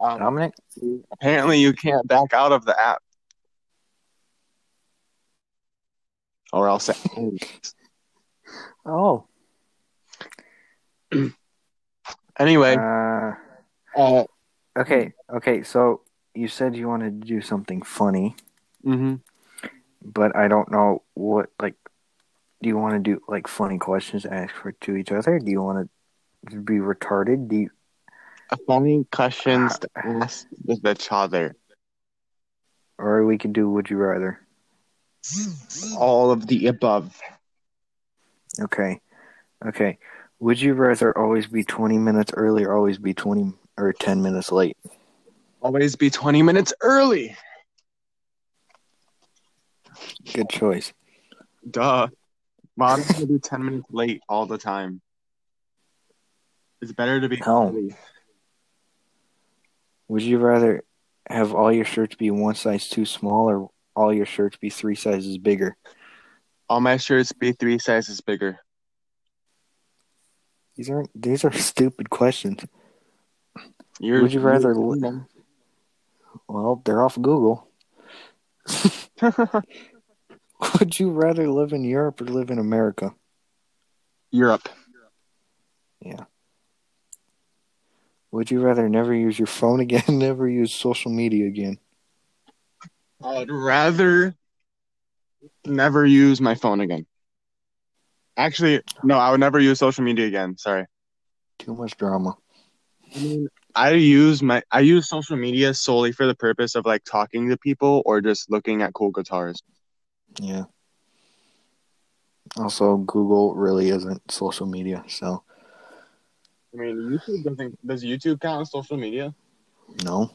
Um, Dominic? apparently, you can't back out of the app, or else. Oh. Anyway, Uh, uh, okay, okay, so you said you wanted to do something funny, Mm mhm. but I don't know what, like, do you want to do, like, funny questions asked for to each other? Do you want to be retarded? Do you, funny questions ah. to ask with each other. or we could do would you rather? Hmm. All of the above. Okay, okay. Would you rather always be 20 minutes early or always be 20 or 10 minutes late? Always be 20 minutes early. Good choice. Duh. Mom's gonna be 10 minutes late all the time. It's better to be No. early. Would you rather have all your shirts be one size too small or all your shirts be three sizes bigger? All my shirts be three sizes bigger. These aren't these are stupid questions. You're, Would you rather you're- Well, they're off Google. Would you rather live in Europe or live in America? Europe. Would you rather never use your phone again, never use social media again? I'd rather never use my phone again. Actually, no, I would never use social media again. Sorry. Too much drama. I mean, I use my I use social media solely for the purpose of like talking to people or just looking at cool guitars. Yeah. Also, Google really isn't social media, so I mean, YouTube doesn't does YouTube count as social media? no.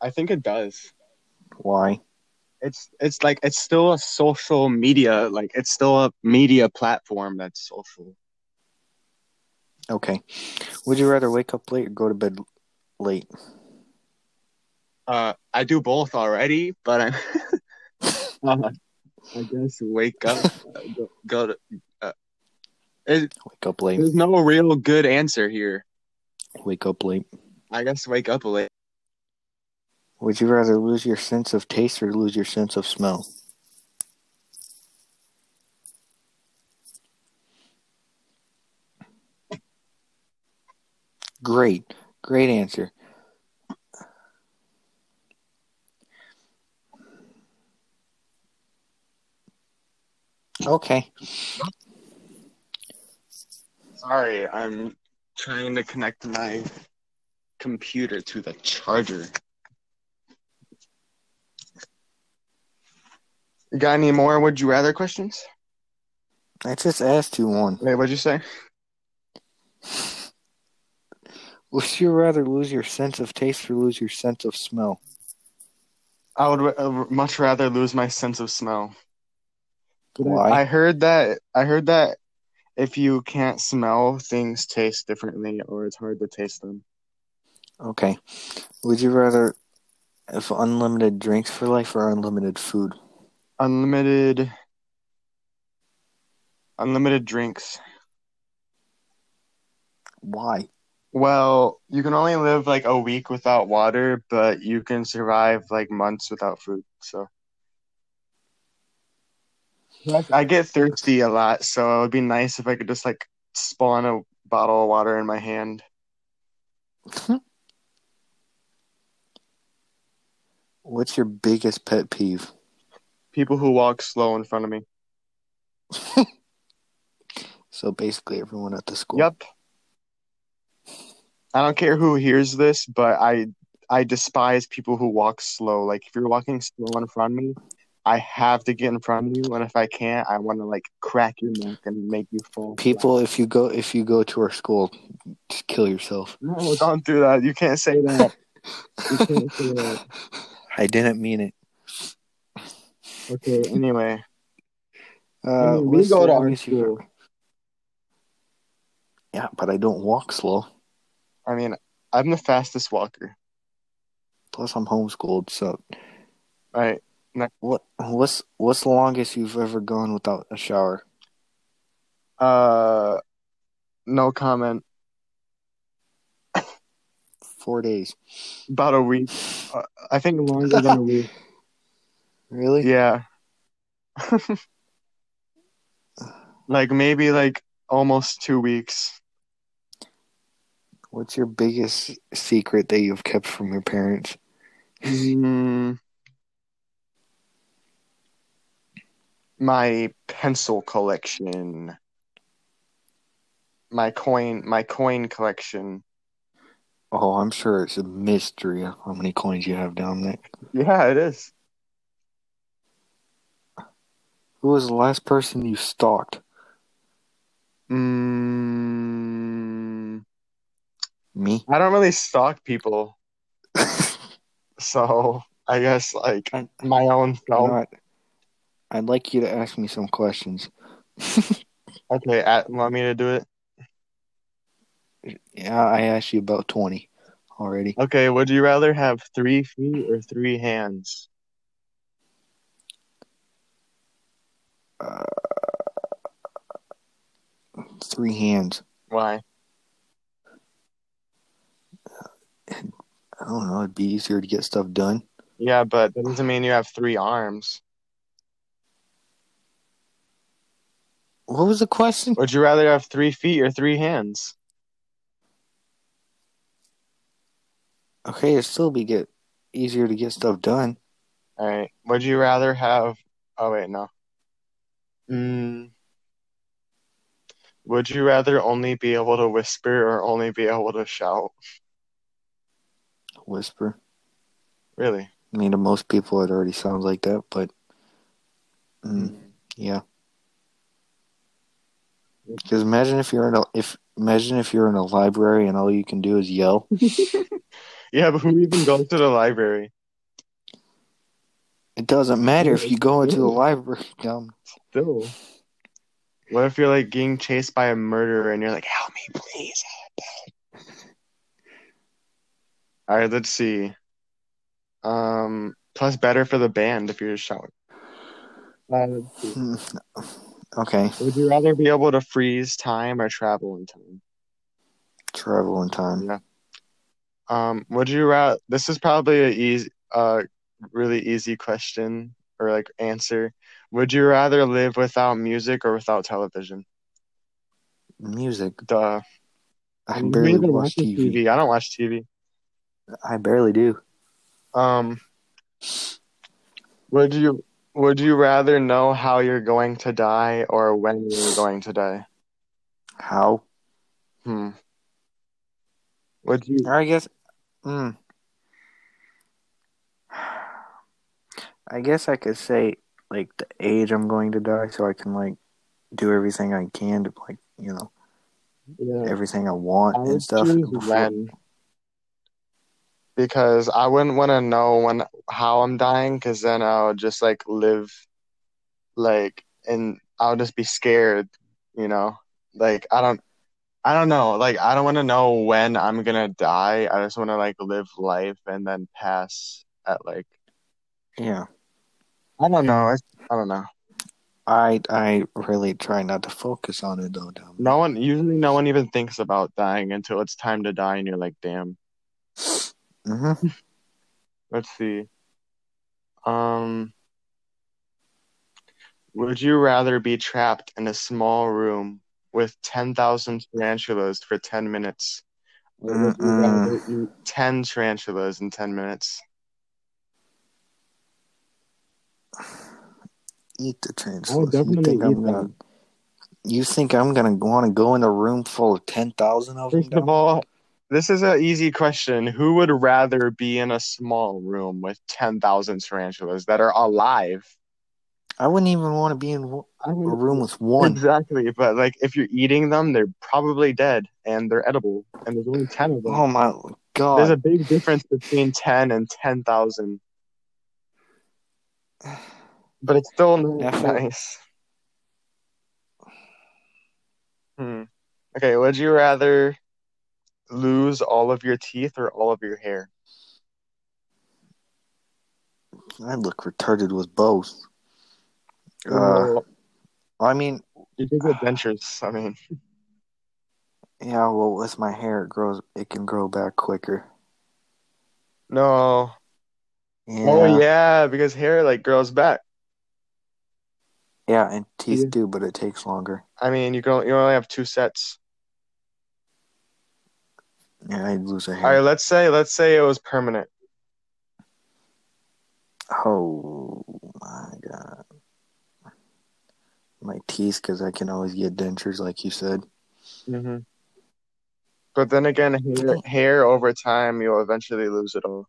I think it does. Why? It's it's like it's still a social media, like it's still a media platform that's social. Okay. Would you rather wake up late or go to bed late? Uh, I do both already, but I'm. uh, I guess wake up, go, go to. It, Wake up late. there's no real good answer here. Wake up late. I guess wake up late. Would you rather lose your sense of taste or lose your sense of smell? Great. Great answer. Okay. Sorry, I'm trying to connect my computer to the charger. You got any more would you rather questions? I just asked you one. Wait, what'd you say? Would you rather lose your sense of taste or lose your sense of smell? I would uh, much rather lose my sense of smell. Why? I heard that I heard that if you can't smell, things taste differently or it's hard to taste them. Okay. Would you rather have unlimited drinks for life or unlimited food? Unlimited unlimited drinks. Why? Well, you can only live like a week without water, but you can survive like months without food. So I get thirsty a lot, so it would be nice if I could just like spawn a bottle of water in my hand. What's your biggest pet peeve? People who walk slow in front of me. So basically, everyone at the school. Yep. I don't care who hears this, but I I despise people who walk slow. Like if you're walking slow in front of me, I have to get in front of you, and if I can't, I want to like crack your neck and make you fall. People, if you go if you go to our school, just kill yourself. No, don't do that. You can't say that. You can't say that. I didn't mean it. Okay. Anyway, Uh, we go to our school. Yeah, but I don't walk slow. I mean, I'm the fastest walker. Plus, I'm homeschooled. So, All right. What what's what's the longest you've ever gone without a shower? Uh, no comment. four days? About a week. Uh, I think longer than a week. Really? Yeah. like maybe like almost two weeks. What's your biggest secret that you've kept from your parents? Mm, my pencil collection. My coin my coin collection. Oh, I'm sure it's a mystery how many coins you have down there. Yeah, it is. Who was the last person you stalked? Mm, Me? I don't really stalk people, so I guess like I- my own self. I'd like you to ask me some questions. Okay, at, want me to do it? Yeah, I asked you about 20 already. Okay, would you rather have three feet or three hands? Uh, three hands. Why? I don't know. It'd be easier to get stuff done. Yeah, but that doesn't mean you have three arms. What was the question? Would you rather have three feet or three hands? Okay, it'd still be get easier to get stuff done. All right. Would you rather have? Oh wait, no. Mm. Would you rather only be able to whisper or only be able to shout? Whisper. Really? I mean, to most people, it already sounds like that, but mm, yeah. Because imagine if you're in a if imagine if you're in a library and all you can do is yell. Yeah, but who even goes to the library? It doesn't matter if you go into the library. Dumb. Still. What if you're like getting chased by a murderer and you're like, help me, please? All right, let's see. Um, plus better for the band if you're just shouting. Uh, let's see. Okay, Would you rather be able to freeze time or travel in time? travel in time. Yeah. Um, would you rather? This is probably a easy, uh, really easy question or like answer. Would you rather live without music or without television? Music. Duh. I barely watch watches TV. I don't watch TV. I barely do. Um, would you would you rather know how you're going to die or when you're going to die? How? Hmm. Would you? I guess. Hmm. I guess I could say like the age I'm going to die, so I can like do everything I can to like you know Yeah. everything I want I and stuff. when. Because I wouldn't want to know when how I'm dying, because then I'll just like live, like, and I'll just be scared, you know. Like I don't, I don't know. Like I don't want to know when I'm gonna die. I just want to like live life and then pass at like Yeah. I don't know. I, I don't know. I I really try not to focus on it though. No one usually no one even thinks about dying until it's time to die, and you're like, damn. Hmm Let's see. Um, would you rather be trapped in a small room with 10,000 tarantulas for 10 minutes? Or Mm-mm. eat 10 tarantulas in 10 minutes? Eat the I would tarantulas. You think I'm gonna? them. You think I'm gonna want to go in a room full of ten thousand of them? First of all, this is an easy question. Who would rather be in a small room with 10,000 tarantulas that are alive? I wouldn't even want to be in a room with one. Exactly, but like if you're eating them, they're probably dead and they're edible, and there's only 10 of them. Oh my god. There's a big difference between 10 and 10,000. But it's still not Yeah, nice. Hmm. Okay, would you rather lose all of your teeth or all of your hair? I look retarded with both. Uh, I mean, you could get dentures. I mean, yeah. Well, with my hair, it grows. It can grow back quicker. No. Yeah. Oh yeah, because hair like grows back. Yeah, and teeth Yeah. do, but it takes longer. I mean, you can you only have two sets. Yeah, I'd lose a All right, let's say let's say it was permanent. Oh my god. My teeth, because I can always get dentures, like you said. Mm-hmm. But then again, hair, hair over time, you'll eventually lose it all.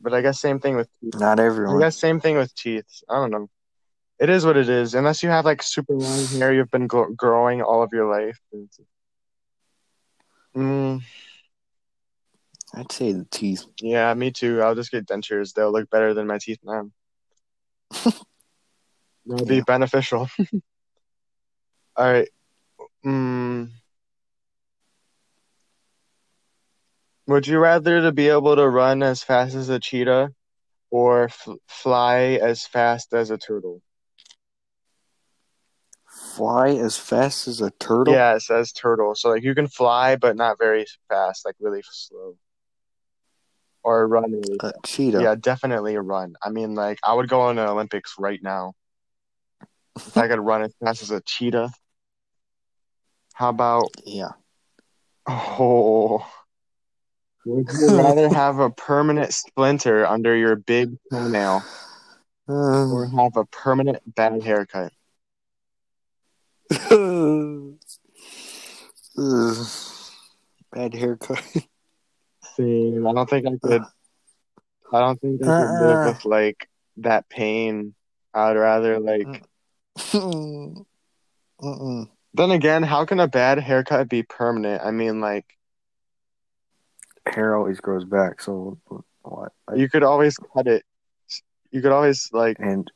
But I guess same thing with teeth. Not everyone. I guess same thing with teeth. I don't know. It is what it is. Unless you have like super long hair, you've been gro- growing all of your life. It's- Mm, I'd say the teeth. yeah, me too. I'll just get dentures. They'll look better than my teeth now. That'll be Yeah. beneficial. all right. Mm. Would you rather to be able to run as fast as a cheetah or f- fly as fast as a turtle? Fly as fast as a turtle? Yeah, it says turtle. So like you can fly, but not very fast, like really slow. Or run really A fast. cheetah. Yeah, definitely a run. I mean, like I would go on the Olympics right now if I could run as fast as a cheetah. How about Yeah. oh? Would you rather have a permanent splinter under your big toenail or Uh, have a permanent bad haircut? Bad haircut. Same. I don't think I could. I don't think I could Uh-uh. live with like that pain. I'd rather like. Mm. Mm-mm. Then again, how can a bad haircut be permanent? I mean, like Hair always grows back, so what? Like, you could always cut it. You could always like. and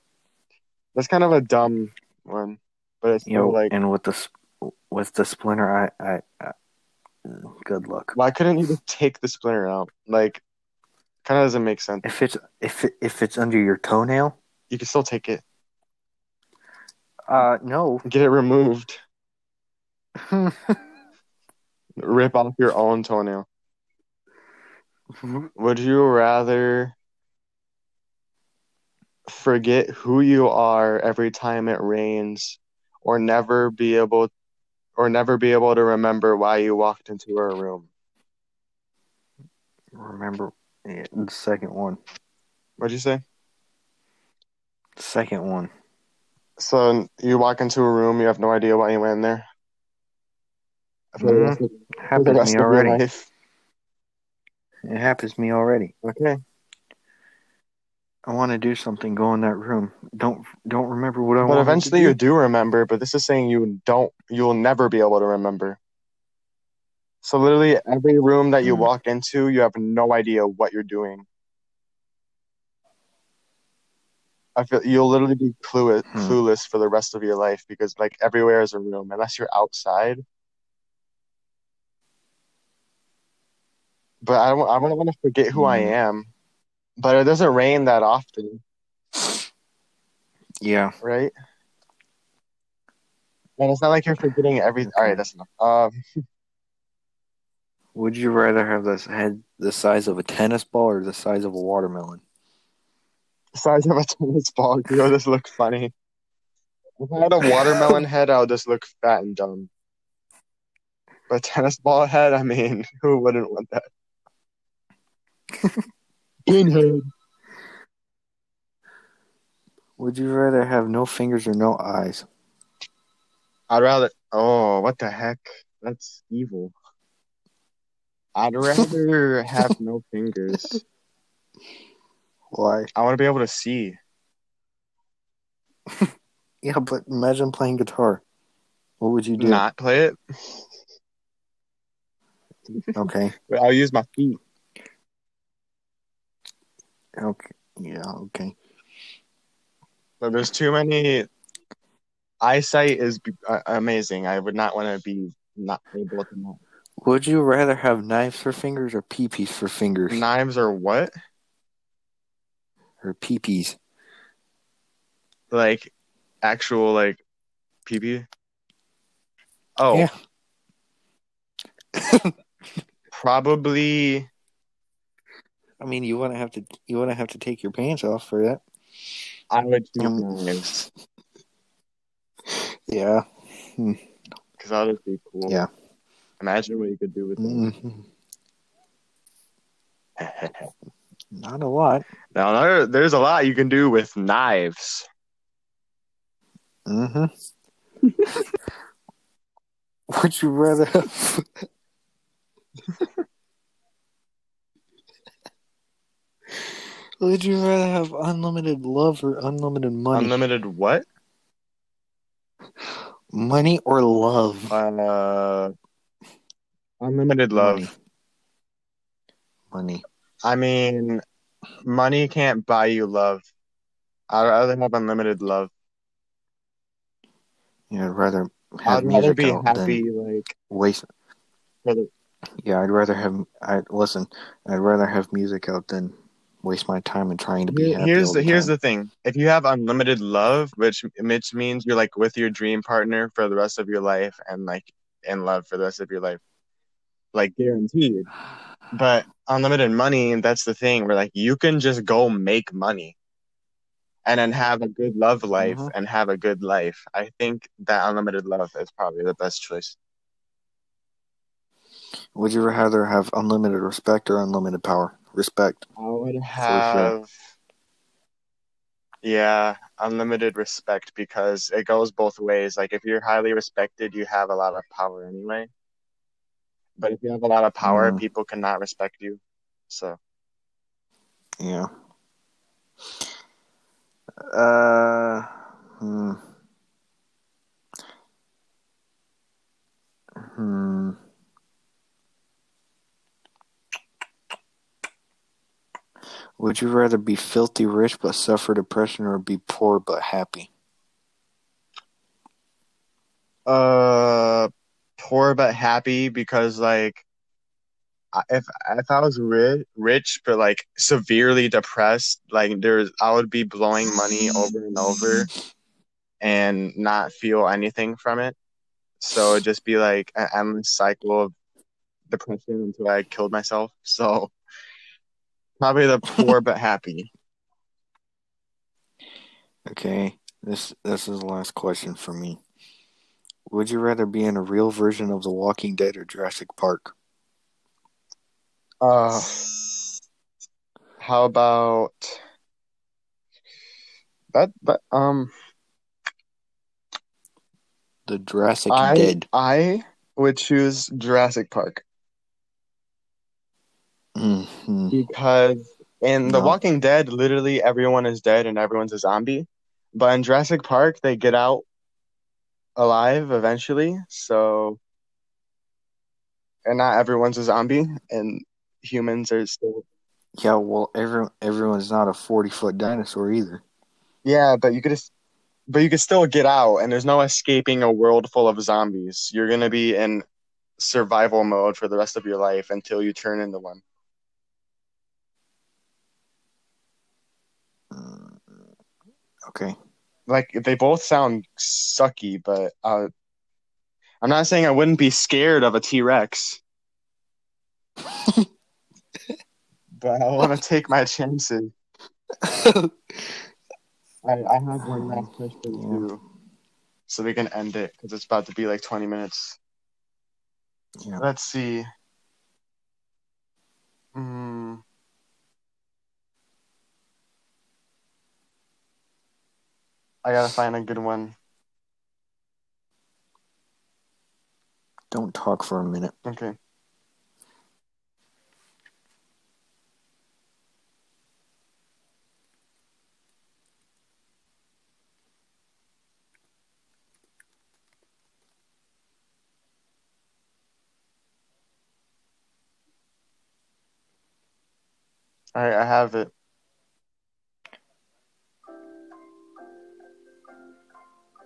That's kind of a dumb one, but it's you know, like. and with the with the splinter, I, I, I good luck. Why couldn't you just take the splinter out? Like, kind of doesn't make sense. If it's if it, if it's under your toenail, You can still take it, uh, no. get it removed, rip off your own toenail. Would you rather forget who you are every time it rains or never be able or never be able to remember why you walked into her room? Remember yeah, the second one. What'd you say? Second one. So you walk into a room, you have no idea why you went in there? Mm-hmm. For the of, the Happens to me already. It happens to me already. Okay. I want to do something. Go in that room. Don't don't remember what I want. But eventually you do remember, but this is saying you don't you'll never be able to remember. So literally every room that you Hmm. walk into, you have no idea what you're doing. I feel you'll literally be clueless, Hmm. clueless for the rest of your life because like everywhere is a room unless you're outside. But I don't I don't want to forget who I Hmm. am. But it doesn't rain that often, Yeah. right? And it's not like you're forgetting everything. All right, that's enough. Um, Would you rather have this head the size of a tennis ball or the size of a watermelon? The size of a tennis ball. You know, this look funny. If I had a watermelon head, I would just look fat and dumb. But tennis ball head, I mean, who wouldn't want that? Pinhead. Would you rather have no fingers or no eyes? I'd rather. Oh, what the heck? That's evil. I'd rather have no fingers. Why? I want to be able to see. Yeah, but imagine playing guitar. What would you do? Not play it. Okay. But I'll use my feet. Okay. Yeah. Okay. But there's too many. Eyesight is uh, amazing. I would not want to be not able to know. Would you rather have knives for fingers or peepees for fingers? Knives or what? Or peepees? Like actual like PP? Oh, Yeah. probably I mean, you wouldn't have to. You wouldn't have to take your pants off for that. I would choose Um, knives Yeah. because that would be cool. Yeah. Imagine what you could do with them. Mhm. Not a lot. now there, there's a lot you can do with knives. Mm-hmm. Would you rather Would you rather have unlimited love or unlimited money? Unlimited what? money or love? Uh, unlimited love. Money. Money. I mean, money can't buy you love. I'd rather have unlimited love. Yeah, I'd rather have I'd rather be happy, than like, waste. for the, Yeah, I'd rather have. I listen. I'd rather have music out than waste my time in trying to be happy. here's the the here's the thing. If you have unlimited love, which which means you're like with your dream partner for the rest of your life and like in love for the rest of your life, like guaranteed. But unlimited money, and that's the thing. Where like you can just go make money, and then have a good love life Mhm. and have a good life. I think that unlimited love is probably the best choice. Would you rather have unlimited respect or unlimited power? Respect. I would have, yeah, unlimited respect because it goes both ways. Like if you're highly respected, you have a lot of power anyway. But if you have a lot of power, Mm. people cannot respect you. So Yeah. Uh. Hmm. Hmm. Would you rather be filthy rich but suffer depression or be poor but happy? uh poor but happy because like if if I was rich, rich but like severely depressed, like there's I would be blowing money over and over and not feel anything from it. So it'd just be like an endless cycle of depression until I killed myself. So probably the poor but happy. Okay, this this is the last question for me. Would you rather be in a real version of The Walking Dead or Jurassic Park? Uh, how about that? That um. The Jurassic I Dead. I would choose Jurassic Park hmm because in The No. Walking Dead, literally everyone is dead and everyone's a zombie. But in Jurassic Park, they get out alive eventually. So, and not everyone's a zombie, and humans are still. Yeah, well, every, everyone's not a 40 foot dinosaur either. Yeah, but you could. But you could still get out, and there's no escaping a world full of zombies. You're gonna be in survival mode for the rest of your life until you turn into one. Okay. like they both sound sucky, but uh, I'm not saying I wouldn't be scared of a T Rex, but I want to take my chances. I, I have one last question too, so we can end it because it's about to be like 20 minutes. Yeah. Let's see. Mm. I gotta find a good one. Don't talk for a minute. Okay. All right, I have it.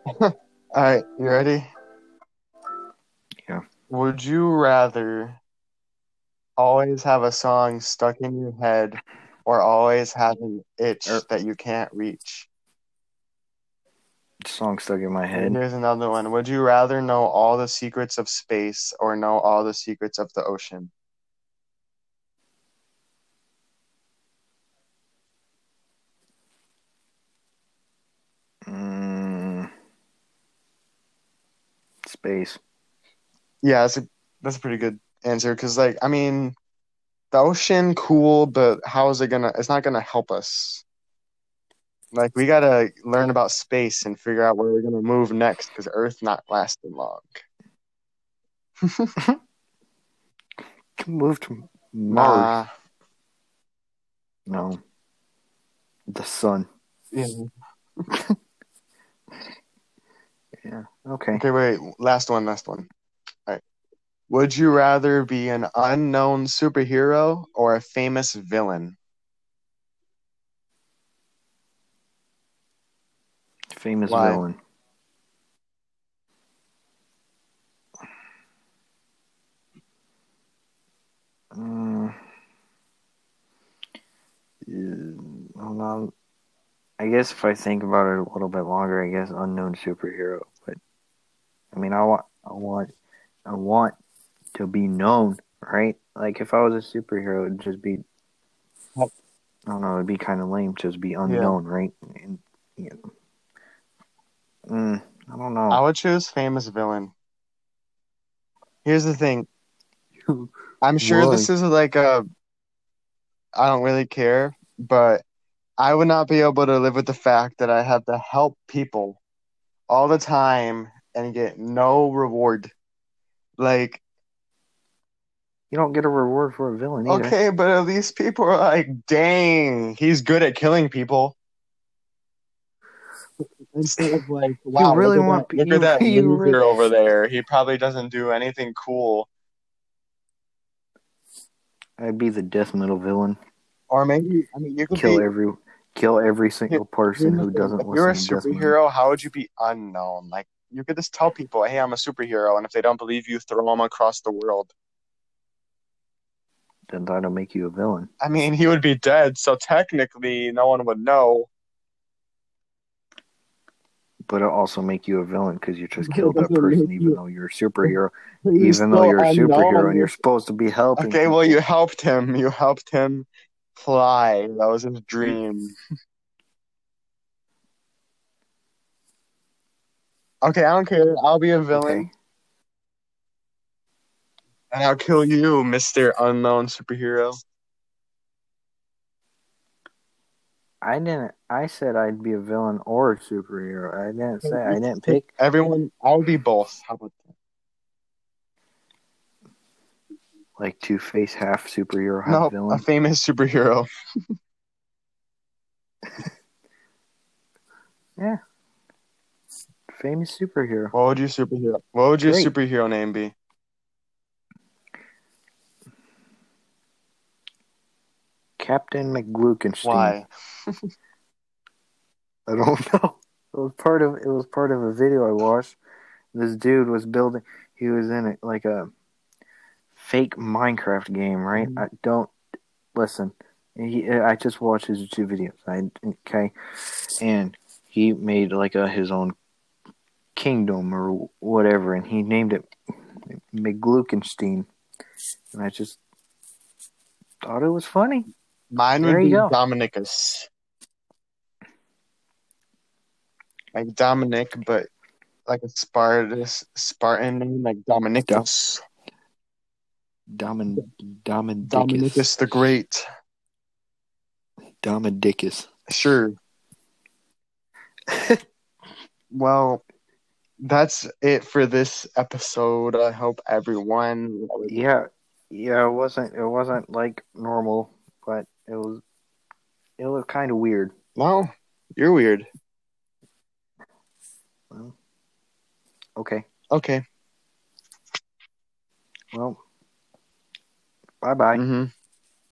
All right, you ready? Yeah. Would you rather always have a song stuck in your head or always have an itch Er- that you can't reach? Song stuck in my head. Here's another one. Would you rather know all the secrets of space or know all the secrets of the ocean? Space. Yeah, that's a that's a pretty good answer because, like, I mean, the ocean, cool, but how is it gonna? It's not gonna help us. Like, we gotta learn about space and figure out where we're gonna move next because Earth not lasting long. Move to Mars. No. The sun. Yeah. Yeah. Okay. Okay, wait. Last one. Last one. Would you rather be an unknown superhero or a famous villain? Famous Why? villain. Mm. Yeah, hold on. I guess if I think about it a little bit longer, I guess unknown superhero. But I mean, I want, I want, I want to be known, right? Like if I was a superhero, it'd just be, I don't know, it'd be kind of lame to just be unknown, right? And, you know, mm, I don't know. I would choose famous villain. Here's the thing. I'm sure this is like a. I don't really care, but I would not be able to live with the fact that I have to help people all the time and get no reward. Like, You don't get a reward for a villain either. okay, but at least people are like, dang, he's good at killing people. Instead of like, wow, really look at want- that, look at that you loser really- over there. He probably doesn't do anything cool. I'd be the death metal villain. Or maybe, I mean, you could Kill be. every, kill every single person who doesn't if you're a listen to superhero, how would you be unknown? Like you could just tell people, "Hey, I'm a superhero," and if they don't believe you, throw them across the world. Then that'll make you a villain. I mean, he would be dead, so technically, no one would know. But it'll also make you a villain because you just killed it that person, even though you're a superhero. Even though you're a superhero and you're supposed to be helping. okay. Well, you helped him. You helped him fly. That was his dream. Okay, I don't care. I'll be a villain, Okay. And I'll kill you, Mister Unknown Superhero. I didn't. I said I'd be a villain or a superhero. I didn't say. I didn't pick. Everyone, I'll be both. How about that? like Two Face, half superhero, half No, a famous superhero. Yeah, famous superhero. What would your superhero? What would your Great. superhero name be? Captain McGlukenstein. Why? I don't know. It was part of. It was part of a video I watched. This dude was building. He was in it like a fake Minecraft game, right? Mhm. I don't listen. He, I just watched his two videos. I okay, and he made like a his own kingdom or whatever, and he named it McGlukenstein, and I just thought it was funny. Mine There would be go. Dominicus. Like Dominic, but like a Spartus Spartan name, like Dominicus. Domin Domindicus. Dominicus the Great. Dominicus. Sure. Well, that's it for this episode. I hope everyone Yeah, yeah. It wasn't. It wasn't like normal, but it was. It was kind of weird. Well, you're weird. Well, okay. Okay. Well, bye bye. Mm-hmm.